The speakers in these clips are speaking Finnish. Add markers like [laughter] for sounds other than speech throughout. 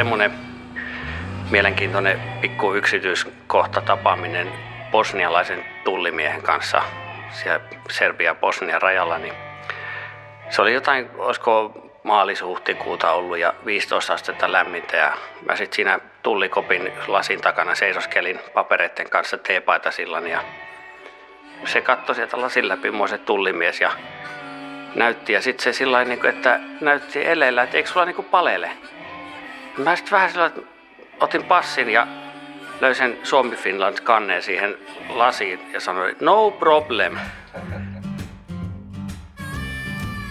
semmoinen mielenkiintoinen pikku yksityiskohta tapaaminen bosnialaisen tullimiehen kanssa siellä Serbia-Bosnian rajalla, niin se oli jotain, olisiko maalis-huhtikuuta ollut ja 15 astetta lämmintä ja mä sitten siinä tullikopin lasin takana seisoskelin papereiden kanssa teepaita sillan ja se katsoi sieltä lasin läpi mua se tullimies ja näytti ja sitten se sillä niin että näytti eleellä, että eikö sulla niin palele. Mä sitten vähän sillä otin passin ja löysin Suomi Finland kanneen siihen lasiin ja sanoin, no problem.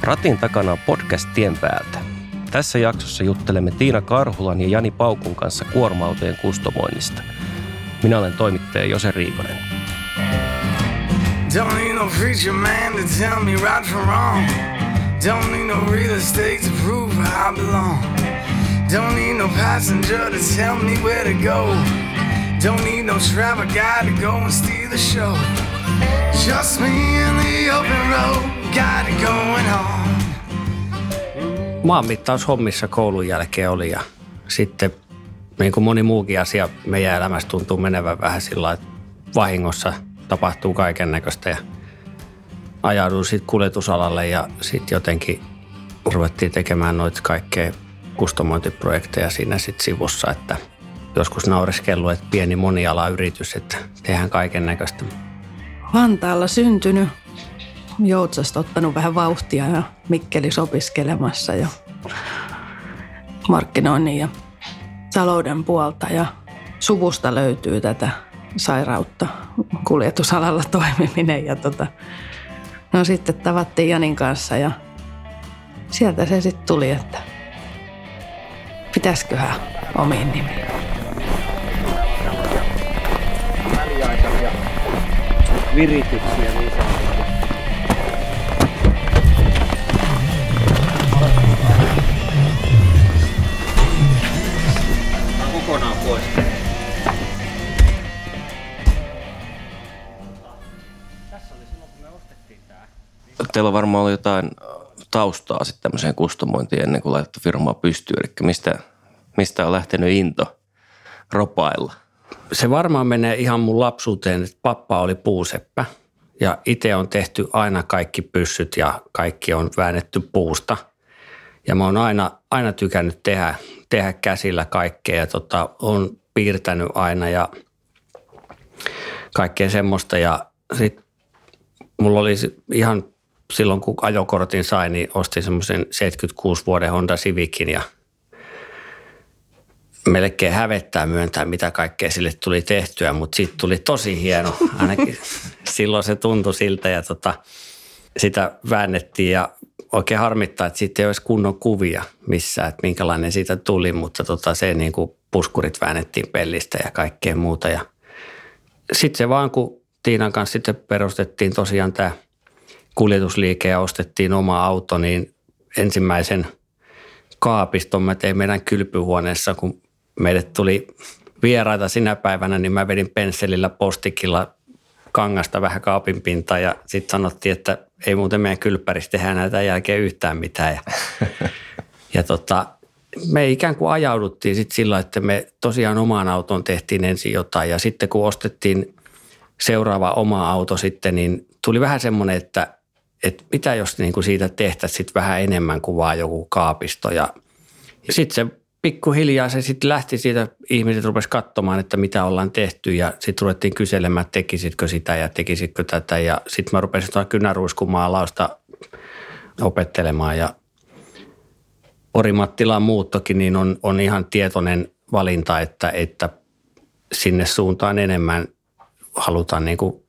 Ratin takana on podcast Tien päältä. Tässä jaksossa juttelemme Tiina Karhulan ja Jani Paukun kanssa kuorma-autojen kustomoinnista. Minä olen toimittaja Jose Riikonen. Don't need no preacher man to tell me right from wrong. Don't need no real estate to prove I belong. Don't need no passenger to tell me where to go. Don't need no travel guide to go and steal the show. Just me and the open road, got it going on. Maanmittaushommissa koulun jälkeen oli ja sitten niin kuin moni muukin asia meidän elämässä tuntuu menevän vähän sillä että vahingossa tapahtuu kaiken näköistä ja ajauduin sitten kuljetusalalle ja sitten jotenkin ruvettiin tekemään noita kaikkea kustomointiprojekteja siinä sitten sivussa, että joskus naureskellut, että pieni monialayritys, että tehdään kaiken näköistä. Vantaalla syntynyt, Joutsasta ottanut vähän vauhtia ja Mikkeli opiskelemassa ja markkinoinnin ja talouden puolta ja suvusta löytyy tätä sairautta, kuljetusalalla [laughs] toimiminen ja tota, no sitten tavattiin Janin kanssa ja sieltä se sitten tuli, että pitäisiköhän omiin nimiin. Väliaikaisia virityksiä niin sanotusti. Kokonaan pois. Teillä on varmaan ollut jotain taustaa sitten tämmöiseen kustomointiin ennen kuin laitettu firmaa pystyyn. Eli mistä, mistä on lähtenyt into ropailla? Se varmaan menee ihan mun lapsuuteen, että pappa oli puuseppä ja itse on tehty aina kaikki pyssyt ja kaikki on väännetty puusta. Ja mä oon aina, aina tykännyt tehdä, tehdä käsillä kaikkea ja tota, on piirtänyt aina ja kaikkea semmoista. Ja sitten mulla oli ihan silloin kun ajokortin sain, niin ostin semmoisen 76 vuoden Honda Civicin ja melkein hävettää myöntää, mitä kaikkea sille tuli tehtyä, mutta siitä tuli tosi hieno. Ainakin [laughs] silloin se tuntui siltä ja tota, sitä väännettiin ja oikein harmittaa, että siitä ei olisi kunnon kuvia missään, että minkälainen siitä tuli, mutta tota, se niin kuin puskurit väännettiin pellistä ja kaikkea muuta. Ja sitten se vaan, kun Tiinan kanssa sitten perustettiin tosiaan tämä – kuljetusliike ja ostettiin oma auto, niin ensimmäisen kaapiston mä tein meidän kylpyhuoneessa, kun meille tuli vieraita sinä päivänä, niin mä vedin pensselillä postikilla kangasta vähän kaapin pintaan ja sitten sanottiin, että ei muuten meidän kylppärissä tehdä näitä jälkeen yhtään mitään. Ja, [laughs] ja tota, me ikään kuin ajauduttiin sitten sillä, että me tosiaan omaan autoon tehtiin ensin jotain ja sitten kun ostettiin seuraava oma auto sitten, niin tuli vähän semmoinen, että että mitä jos niin kuin siitä tehtäisiin sit vähän enemmän kuin vaan joku kaapisto. Ja, sitten se pikkuhiljaa se sitten lähti siitä, ihmiset rupesi katsomaan, että mitä ollaan tehty ja sitten ruvettiin kyselemään, että tekisitkö sitä ja tekisitkö tätä ja sitten mä rupesin tuolla kynäruiskumaalausta opettelemaan ja Orimattilan muuttokin niin on, on ihan tietoinen valinta, että, että sinne suuntaan enemmän halutaan niin kuin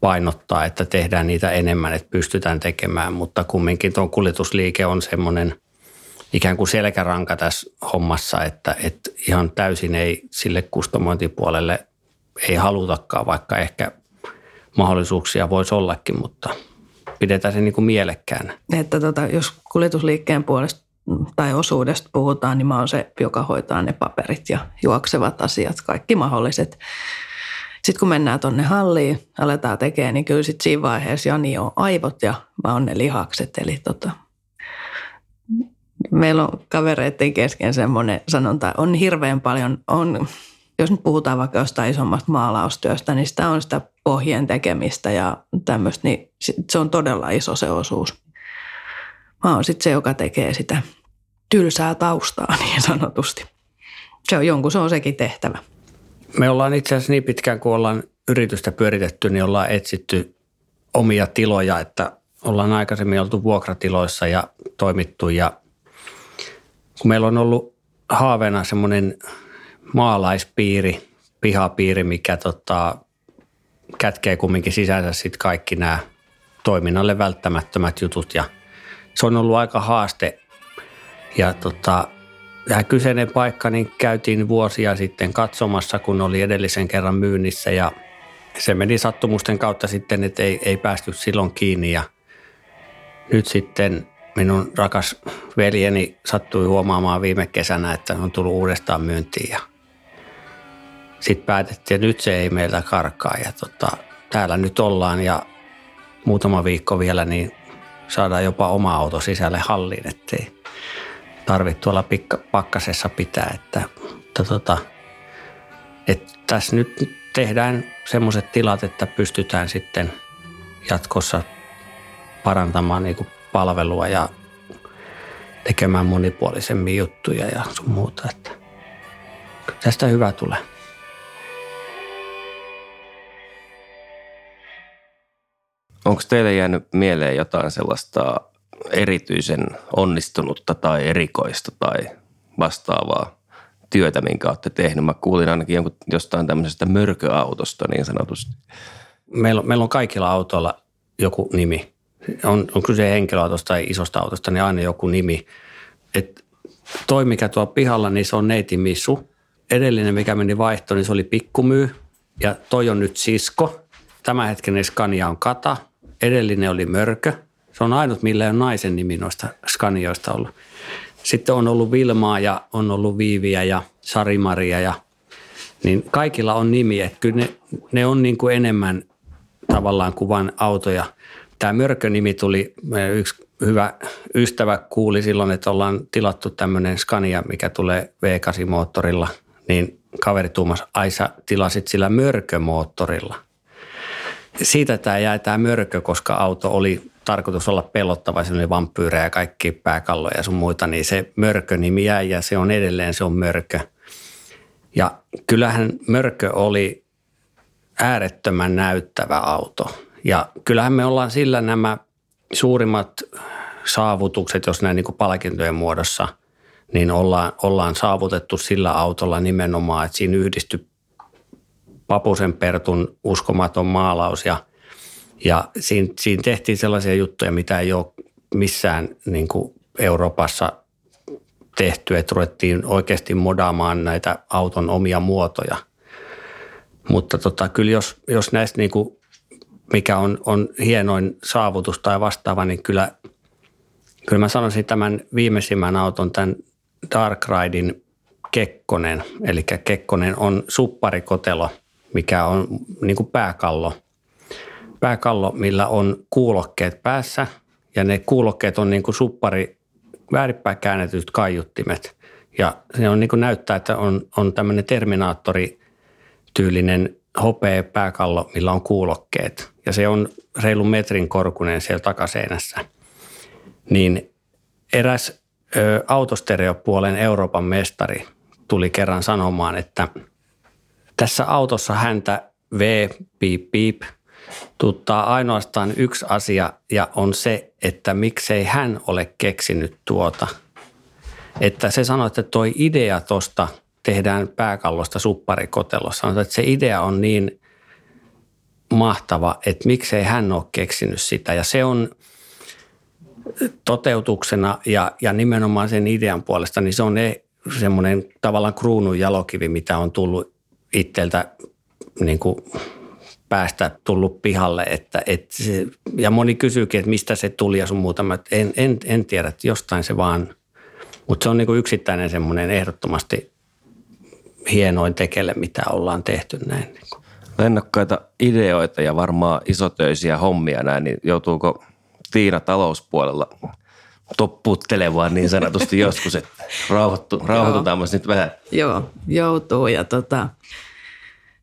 painottaa, että tehdään niitä enemmän, että pystytään tekemään, mutta kumminkin tuo kuljetusliike on semmoinen ikään kuin selkäranka tässä hommassa, että, että ihan täysin ei sille kustomointipuolelle ei halutakaan, vaikka ehkä mahdollisuuksia voisi ollakin, mutta pidetään se niin kuin mielekkäänä. Että tota, jos kuljetusliikkeen puolesta tai osuudesta puhutaan, niin mä oon se, joka hoitaa ne paperit ja juoksevat asiat, kaikki mahdolliset sitten kun mennään tuonne halliin, aletaan tekemään, niin kyllä sitten siinä vaiheessa Jani on aivot ja mä oon ne lihakset. Eli tota, Meillä on kavereiden kesken semmoinen sanonta, on hirveän paljon, on, jos nyt puhutaan vaikka jostain isommasta maalaustyöstä, niin sitä on sitä pohjien tekemistä ja tämmöistä, niin se on todella iso se osuus. Mä oon sitten se, joka tekee sitä tylsää taustaa [laughs] niin sanotusti. Se on jonkun, se on sekin tehtävä. Me ollaan itse asiassa niin pitkään, kun ollaan yritystä pyöritetty, niin ollaan etsitty omia tiloja, että ollaan aikaisemmin oltu vuokratiloissa ja toimittu. Ja kun meillä on ollut haaveena semmoinen maalaispiiri, pihapiiri, mikä tota, kätkee kumminkin sisänsä sitten kaikki nämä toiminnalle välttämättömät jutut. Ja se on ollut aika haaste. Ja tota, tämä kyseinen paikka niin käytiin vuosia sitten katsomassa, kun oli edellisen kerran myynnissä ja se meni sattumusten kautta sitten, että ei, ei päästy silloin kiinni ja nyt sitten minun rakas veljeni sattui huomaamaan viime kesänä, että on tullut uudestaan myyntiin ja sitten päätettiin, että nyt se ei meiltä karkaa ja tota, täällä nyt ollaan ja muutama viikko vielä niin saadaan jopa oma auto sisälle halliin, ettei tarvitse tuolla pikka, pakkasessa pitää. Että, että, tota, että tässä nyt tehdään semmoiset tilat, että pystytään sitten jatkossa parantamaan niin kuin palvelua ja tekemään monipuolisemmin juttuja ja sun muuta. Että tästä hyvä tulee. Onko teille jäänyt mieleen jotain sellaista erityisen onnistunutta tai erikoista tai vastaavaa työtä, minkä olette tehnyt? Mä kuulin ainakin jonkun, jostain tämmöisestä mörköautosta niin sanotusti. Meillä, meillä on kaikilla autoilla joku nimi. On, on kyse henkilöautosta tai isosta autosta, niin aina joku nimi. Et toi, mikä tuo pihalla, niin se on neiti Misu. Edellinen, mikä meni vaihtoon, niin se oli Pikkumyy. Ja toi on nyt Sisko. Tämänhetkinen Scania on Kata. Edellinen oli Mörkö. Se on ainut, millä on naisen nimi noista Scanioista ollut. Sitten on ollut Vilmaa ja on ollut Viiviä ja Sarimaria ja niin kaikilla on nimi. Että kyllä ne, ne on niin kuin enemmän tavallaan kuin vain autoja. Tämä Mörkö-nimi tuli, yksi hyvä ystävä kuuli silloin, että ollaan tilattu tämmöinen Scania, mikä tulee V8-moottorilla, niin kaveri tuumas, Aisa, tilasit sillä mörkömoottorilla. Siitä tämä jäi tämä mörkö, koska auto oli tarkoitus olla pelottava, se oli vampyyrejä ja kaikki pääkalloja ja sun muita, niin se mörkö-nimi jäi ja se on edelleen, se on mörkö. Ja kyllähän mörkö oli äärettömän näyttävä auto. Ja kyllähän me ollaan sillä nämä suurimmat saavutukset, jos näin niin kuin palkintojen muodossa, niin ollaan, ollaan saavutettu sillä autolla nimenomaan, että siinä yhdistyi Papusen Pertun uskomaton maalaus ja, ja siinä, siinä tehtiin sellaisia juttuja, mitä ei ole missään niin kuin Euroopassa tehty, että ruvettiin oikeasti modaamaan näitä auton omia muotoja. Mutta tota, kyllä jos, jos näistä niin kuin, mikä on, on hienoin saavutus tai vastaava, niin kyllä, kyllä mä sanoisin tämän viimeisimmän auton, tämän Dark Ridein Kekkonen. Eli Kekkonen on supparikotelo – mikä on niin kuin pääkallo. Pääkallo, millä on kuulokkeet päässä ja ne kuulokkeet on niin kuin suppari, väärinpäin käännetyt kaiuttimet. Ja se on niin kuin näyttää, että on, on tämmöinen Terminaattori-tyylinen hopea pääkallo, millä on kuulokkeet. Ja se on reilun metrin korkunen siellä takaseinässä. Niin eräs ö, autostereopuolen Euroopan mestari tuli kerran sanomaan, että – tässä autossa häntä V, piip, piip, tuttaa ainoastaan yksi asia ja on se, että miksei hän ole keksinyt tuota. Että se sanoi, että toi idea tuosta tehdään pääkallosta supparikotelossa. Sanotaan, että se idea on niin mahtava, että miksei hän ole keksinyt sitä. Ja se on toteutuksena ja, ja nimenomaan sen idean puolesta, niin se on ne, semmoinen tavallaan kruunun jalokivi, mitä on tullut itseltä niin kuin päästä tullut pihalle. Että, et se, ja moni kysyykin, että mistä se tuli ja sun muuta. Mä, en, en, en tiedä, että jostain se vaan, mutta se on niin kuin yksittäinen semmoinen ehdottomasti hienoin tekele, mitä ollaan tehty näin. Lennokkaita ideoita ja varmaan isotöisiä hommia näin, niin joutuuko Tiina talouspuolella topputtelemaan niin sanotusti joskus, että rauhoittu, rauhoitutaan nyt vähän. Joo, joutuu ja tota,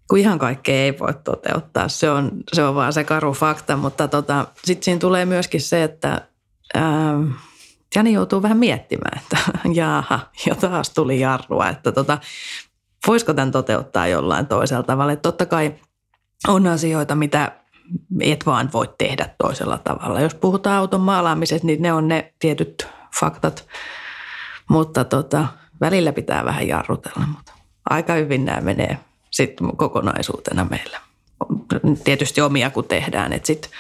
kun ihan kaikkea ei voi toteuttaa. Se on, se on vaan se karu fakta, mutta tota, sitten siinä tulee myöskin se, että ää, Jani joutuu vähän miettimään, että [laughs] jaaha, jo taas tuli jarrua, että tota, voisiko tämän toteuttaa jollain toisella tavalla. Että totta kai on asioita, mitä et vaan voi tehdä toisella tavalla. Jos puhutaan auton maalaamisesta, niin ne on ne tietyt faktat, mutta tota, välillä pitää vähän jarrutella, mutta aika hyvin nämä menee sitten kokonaisuutena meillä. Tietysti omia kun tehdään, että sitten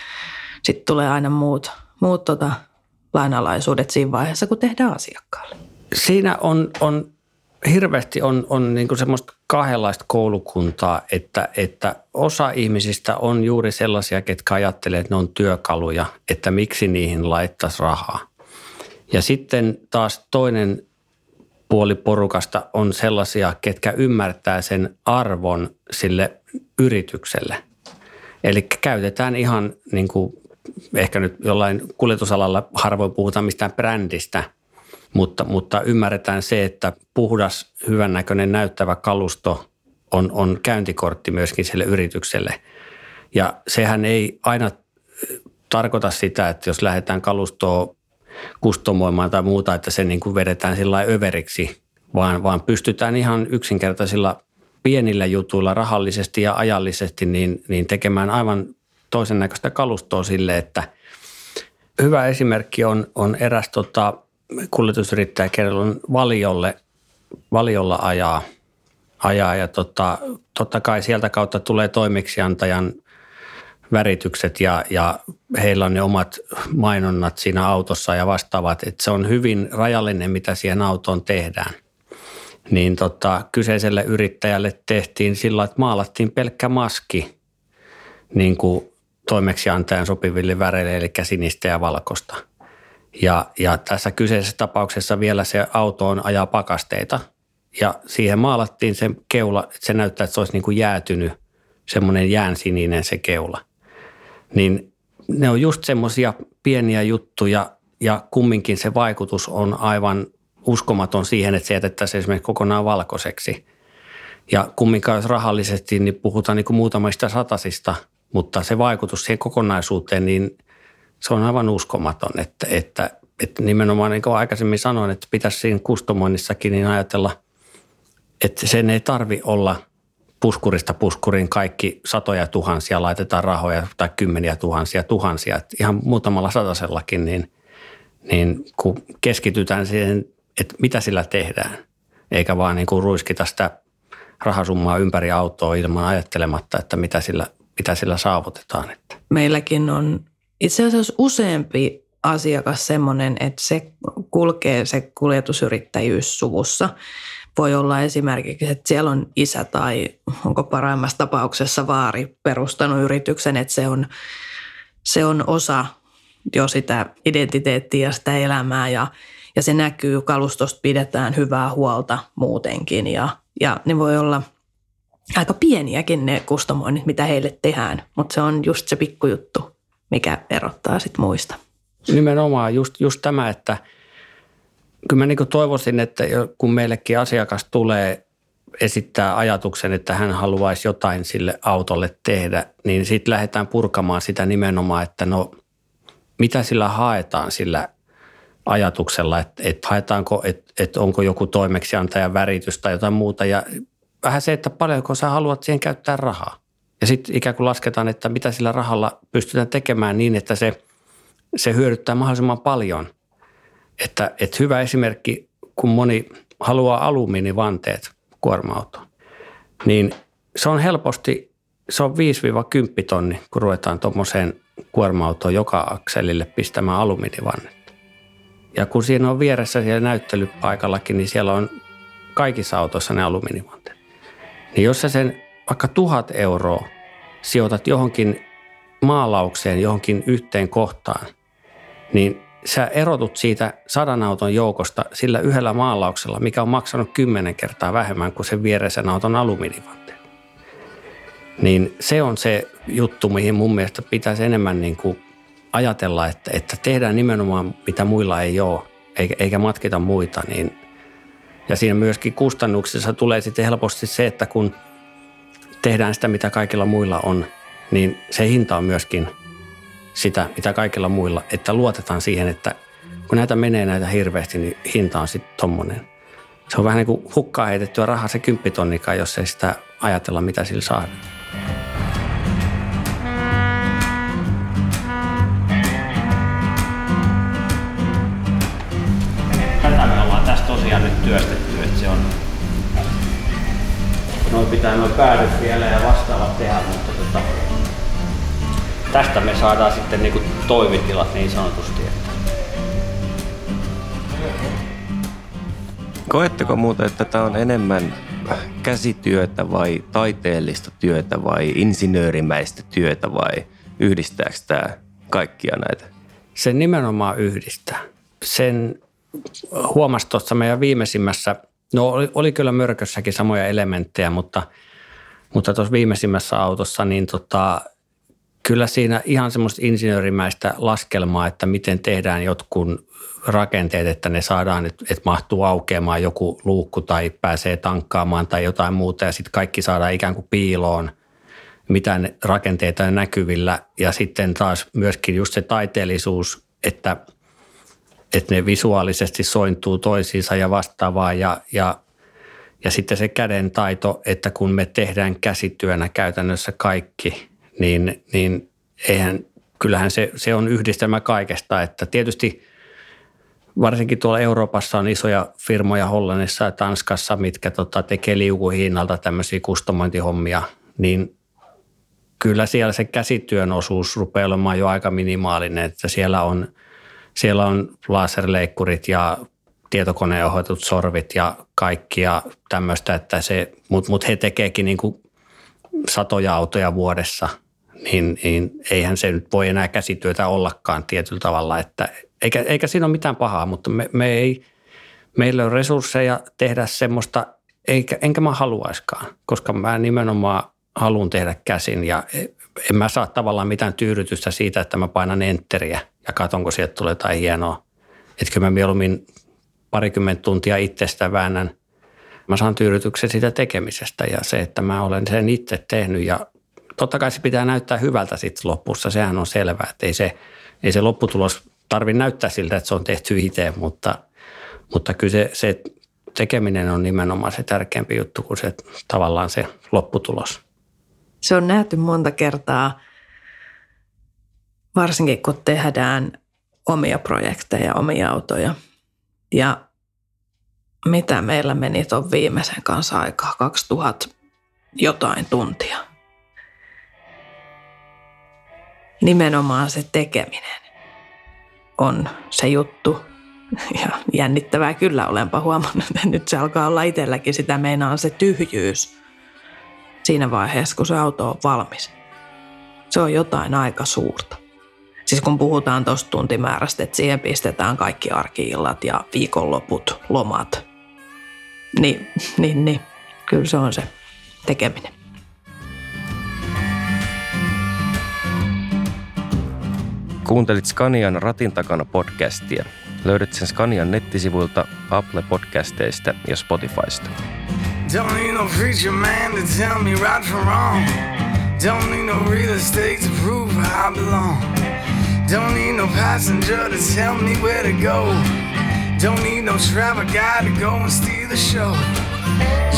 sit tulee aina muut, muut tota, lainalaisuudet siinä vaiheessa, kun tehdään asiakkaalle. Siinä on, on hirveästi on, on niin semmoista kahdenlaista koulukuntaa, että, että osa ihmisistä on juuri sellaisia, ketkä ajattelee, että ne on työkaluja, että miksi niihin laittaisi rahaa. Ja sitten taas toinen puoli porukasta on sellaisia, ketkä ymmärtää sen arvon sille yritykselle. Eli käytetään ihan niin kuin ehkä nyt jollain kuljetusalalla harvoin puhutaan mistään brändistä, mutta, mutta ymmärretään se, että puhdas, hyvännäköinen, näyttävä kalusto on, on käyntikortti myöskin sille yritykselle. Ja sehän ei aina tarkoita sitä, että jos lähdetään kalustoa kustomoimaan tai muuta, että se niin kuin vedetään sillä överiksi, vaan, vaan pystytään ihan yksinkertaisilla pienillä jutuilla rahallisesti ja ajallisesti niin, niin tekemään aivan toisen näköistä kalustoa sille, että hyvä esimerkki on, on eräs tota, kuljetusyrittäjä kerran valiolle, valiolla ajaa, ajaa ja tota, totta kai sieltä kautta tulee toimeksiantajan väritykset ja, ja heillä on ne omat mainonnat siinä autossa ja vastaavat, että se on hyvin rajallinen, mitä siihen autoon tehdään. Niin tota, kyseiselle yrittäjälle tehtiin sillä, että maalattiin pelkkä maski niin kuin toimeksiantajan sopiville väreille, eli sinistä ja valkoista. Ja, ja tässä kyseisessä tapauksessa vielä se auto on ajaa pakasteita ja siihen maalattiin se keula, että se näyttää, että se olisi niin kuin jäätynyt, semmoinen jäänsininen se keula – niin ne on just semmoisia pieniä juttuja ja kumminkin se vaikutus on aivan uskomaton siihen, että se jätettäisiin esimerkiksi kokonaan valkoiseksi. Ja kumminkaan jos rahallisesti, niin puhutaan niin kuin muutamista satasista, mutta se vaikutus siihen kokonaisuuteen, niin se on aivan uskomaton, että, että, että nimenomaan niin kuin aikaisemmin sanoin, että pitäisi siinä kustomoinnissakin niin ajatella, että sen ei tarvi olla – puskurista puskuriin kaikki satoja tuhansia laitetaan rahoja tai kymmeniä tuhansia, tuhansia. Että ihan muutamalla satasellakin, niin, niin kun keskitytään siihen, että mitä sillä tehdään, eikä vaan niin kuin ruiskita sitä rahasummaa ympäri autoa ilman ajattelematta, että mitä sillä, mitä sillä saavutetaan. Että. Meilläkin on itse asiassa useampi asiakas semmoinen, että se kulkee se kuljetusyrittäjyys suvussa – voi olla esimerkiksi, että siellä on isä tai onko paraimmassa tapauksessa vaari perustanut yrityksen, että se on, se on osa jo sitä identiteettiä ja sitä elämää ja, ja se näkyy, kalustosta pidetään hyvää huolta muutenkin ja, ja ne voi olla aika pieniäkin ne kustomoinnit, mitä heille tehdään, mutta se on just se pikkujuttu, mikä erottaa sitten muista. Nimenomaan just, just tämä, että – kyllä mä niin toivoisin, että kun meillekin asiakas tulee esittää ajatuksen, että hän haluaisi jotain sille autolle tehdä, niin sitten lähdetään purkamaan sitä nimenomaan, että no mitä sillä haetaan sillä ajatuksella, että, että haetaanko, että, että onko joku toimeksiantaja väritys tai jotain muuta ja vähän se, että paljonko sä haluat siihen käyttää rahaa. Ja sitten ikään kuin lasketaan, että mitä sillä rahalla pystytään tekemään niin, että se, se hyödyttää mahdollisimman paljon – että, että hyvä esimerkki, kun moni haluaa alumiinivanteet kuorma-autoon, niin se on helposti, se on 5-10 tonni, kun ruvetaan tuommoiseen kuorma-autoon joka akselille pistämään alumiinivannetta. Ja kun siinä on vieressä siellä näyttelypaikallakin, niin siellä on kaikissa autoissa ne alumiinivanteet. Niin jos sä sen vaikka tuhat euroa sijoitat johonkin maalaukseen, johonkin yhteen kohtaan, niin sä erotut siitä sadan auton joukosta sillä yhdellä maalauksella, mikä on maksanut kymmenen kertaa vähemmän kuin sen viereisen auton alumiinivanteet. Niin se on se juttu, mihin mun mielestä pitäisi enemmän niin kuin ajatella, että, että tehdään nimenomaan mitä muilla ei ole, eikä, eikä matkita muita, niin ja siinä myöskin kustannuksissa tulee sitten helposti se, että kun tehdään sitä, mitä kaikilla muilla on, niin se hinta on myöskin sitä, mitä kaikilla muilla, että luotetaan siihen, että kun näitä menee näitä hirveästi, niin hinta on sitten tommonen. Se on vähän niin kuin hukkaa heitettyä rahaa se kymppitonnikaan, jos ei sitä ajatella, mitä sillä saa. Tätä me ollaan tässä tosiaan nyt työstetty, että se on Noin pitää noin päädyt vielä ja vastaavat tehdä, mutta tota, tästä me saadaan sitten niinku toimitilat niin sanotusti. Että. Koetteko muuten, että tämä on enemmän käsityötä vai taiteellista työtä vai insinöörimäistä työtä vai yhdistääkö tämä kaikkia näitä? Se nimenomaan yhdistää. Sen huomasi tuossa meidän viimeisimmässä, no oli, oli kyllä mörkössäkin samoja elementtejä, mutta, mutta tuossa viimeisimmässä autossa, niin tota, kyllä siinä ihan semmoista insinöörimäistä laskelmaa, että miten tehdään jotkut rakenteet, että ne saadaan, että, että mahtuu aukeamaan joku luukku tai pääsee tankkaamaan tai jotain muuta. Ja sitten kaikki saadaan ikään kuin piiloon mitään rakenteita näkyvillä. Ja sitten taas myöskin just se taiteellisuus, että, että ne visuaalisesti sointuu toisiinsa ja vastaavaa. Ja, ja, ja sitten se käden taito, että kun me tehdään käsityönä käytännössä kaikki, niin, niin eihän, kyllähän se, se on yhdistelmä kaikesta, että tietysti – varsinkin tuolla Euroopassa on isoja firmoja Hollannissa ja Tanskassa, mitkä tota, tekee liukuhinnalta tämmöisiä kustomointihommia, niin kyllä siellä se käsityön osuus rupeaa olemaan jo aika minimaalinen, että siellä on, siellä on laserleikkurit ja tietokoneohjatut sorvit ja kaikkia tämmöistä, että se, mutta mut he tekeekin niin kuin satoja autoja vuodessa, niin, niin eihän se nyt voi enää käsityötä ollakaan tietyllä tavalla, että eikä, eikä siinä ole mitään pahaa, mutta me, me ei, meillä on resursseja tehdä semmoista, eikä, enkä mä haluaiskaan, koska mä nimenomaan haluan tehdä käsin ja en mä saa tavallaan mitään tyydytystä siitä, että mä painan enteriä ja katsonko sieltä tulee jotain hienoa. Että mä mieluummin parikymmentä tuntia itsestä väännän. Mä saan tyydytyksen siitä tekemisestä ja se, että mä olen sen itse tehnyt ja totta kai se pitää näyttää hyvältä sitten lopussa. Sehän on selvää, että ei se, ei se lopputulos tarvitse näyttää siltä, että se on tehty itse, mutta, mutta kyllä se, se tekeminen on nimenomaan se tärkeämpi juttu kuin se tavallaan se lopputulos. Se on nähty monta kertaa, varsinkin kun tehdään omia projekteja, omia autoja. Ja mitä meillä meni tuon viimeisen kanssa aikaa, 2000 jotain tuntia. Nimenomaan se tekeminen on se juttu. Ja jännittävää kyllä olenpa huomannut, että nyt se alkaa olla itselläkin sitä meinaa se tyhjyys siinä vaiheessa, kun se auto on valmis. Se on jotain aika suurta. Siis kun puhutaan tuosta tuntimäärästä, että siihen pistetään kaikki arkiillat ja viikonloput, lomat, niin, niin, niin kyllä se on se tekeminen. Kuuntelit Scanian Ratin takana podcastia. Löydät sen Scanian nettisivuilta, Apple Podcasteista ja Spotifysta. Don't need no preacher man to tell me right from wrong. Don't need no real estate to prove I belong. Don't need no passenger to tell me where to go. Don't need no travel guide to go and steal the show.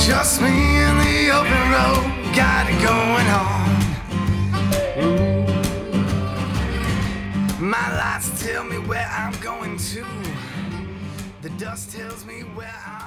Just me in the open road, got it going on. My lights tell me where I'm going to. The dust tells me where I'm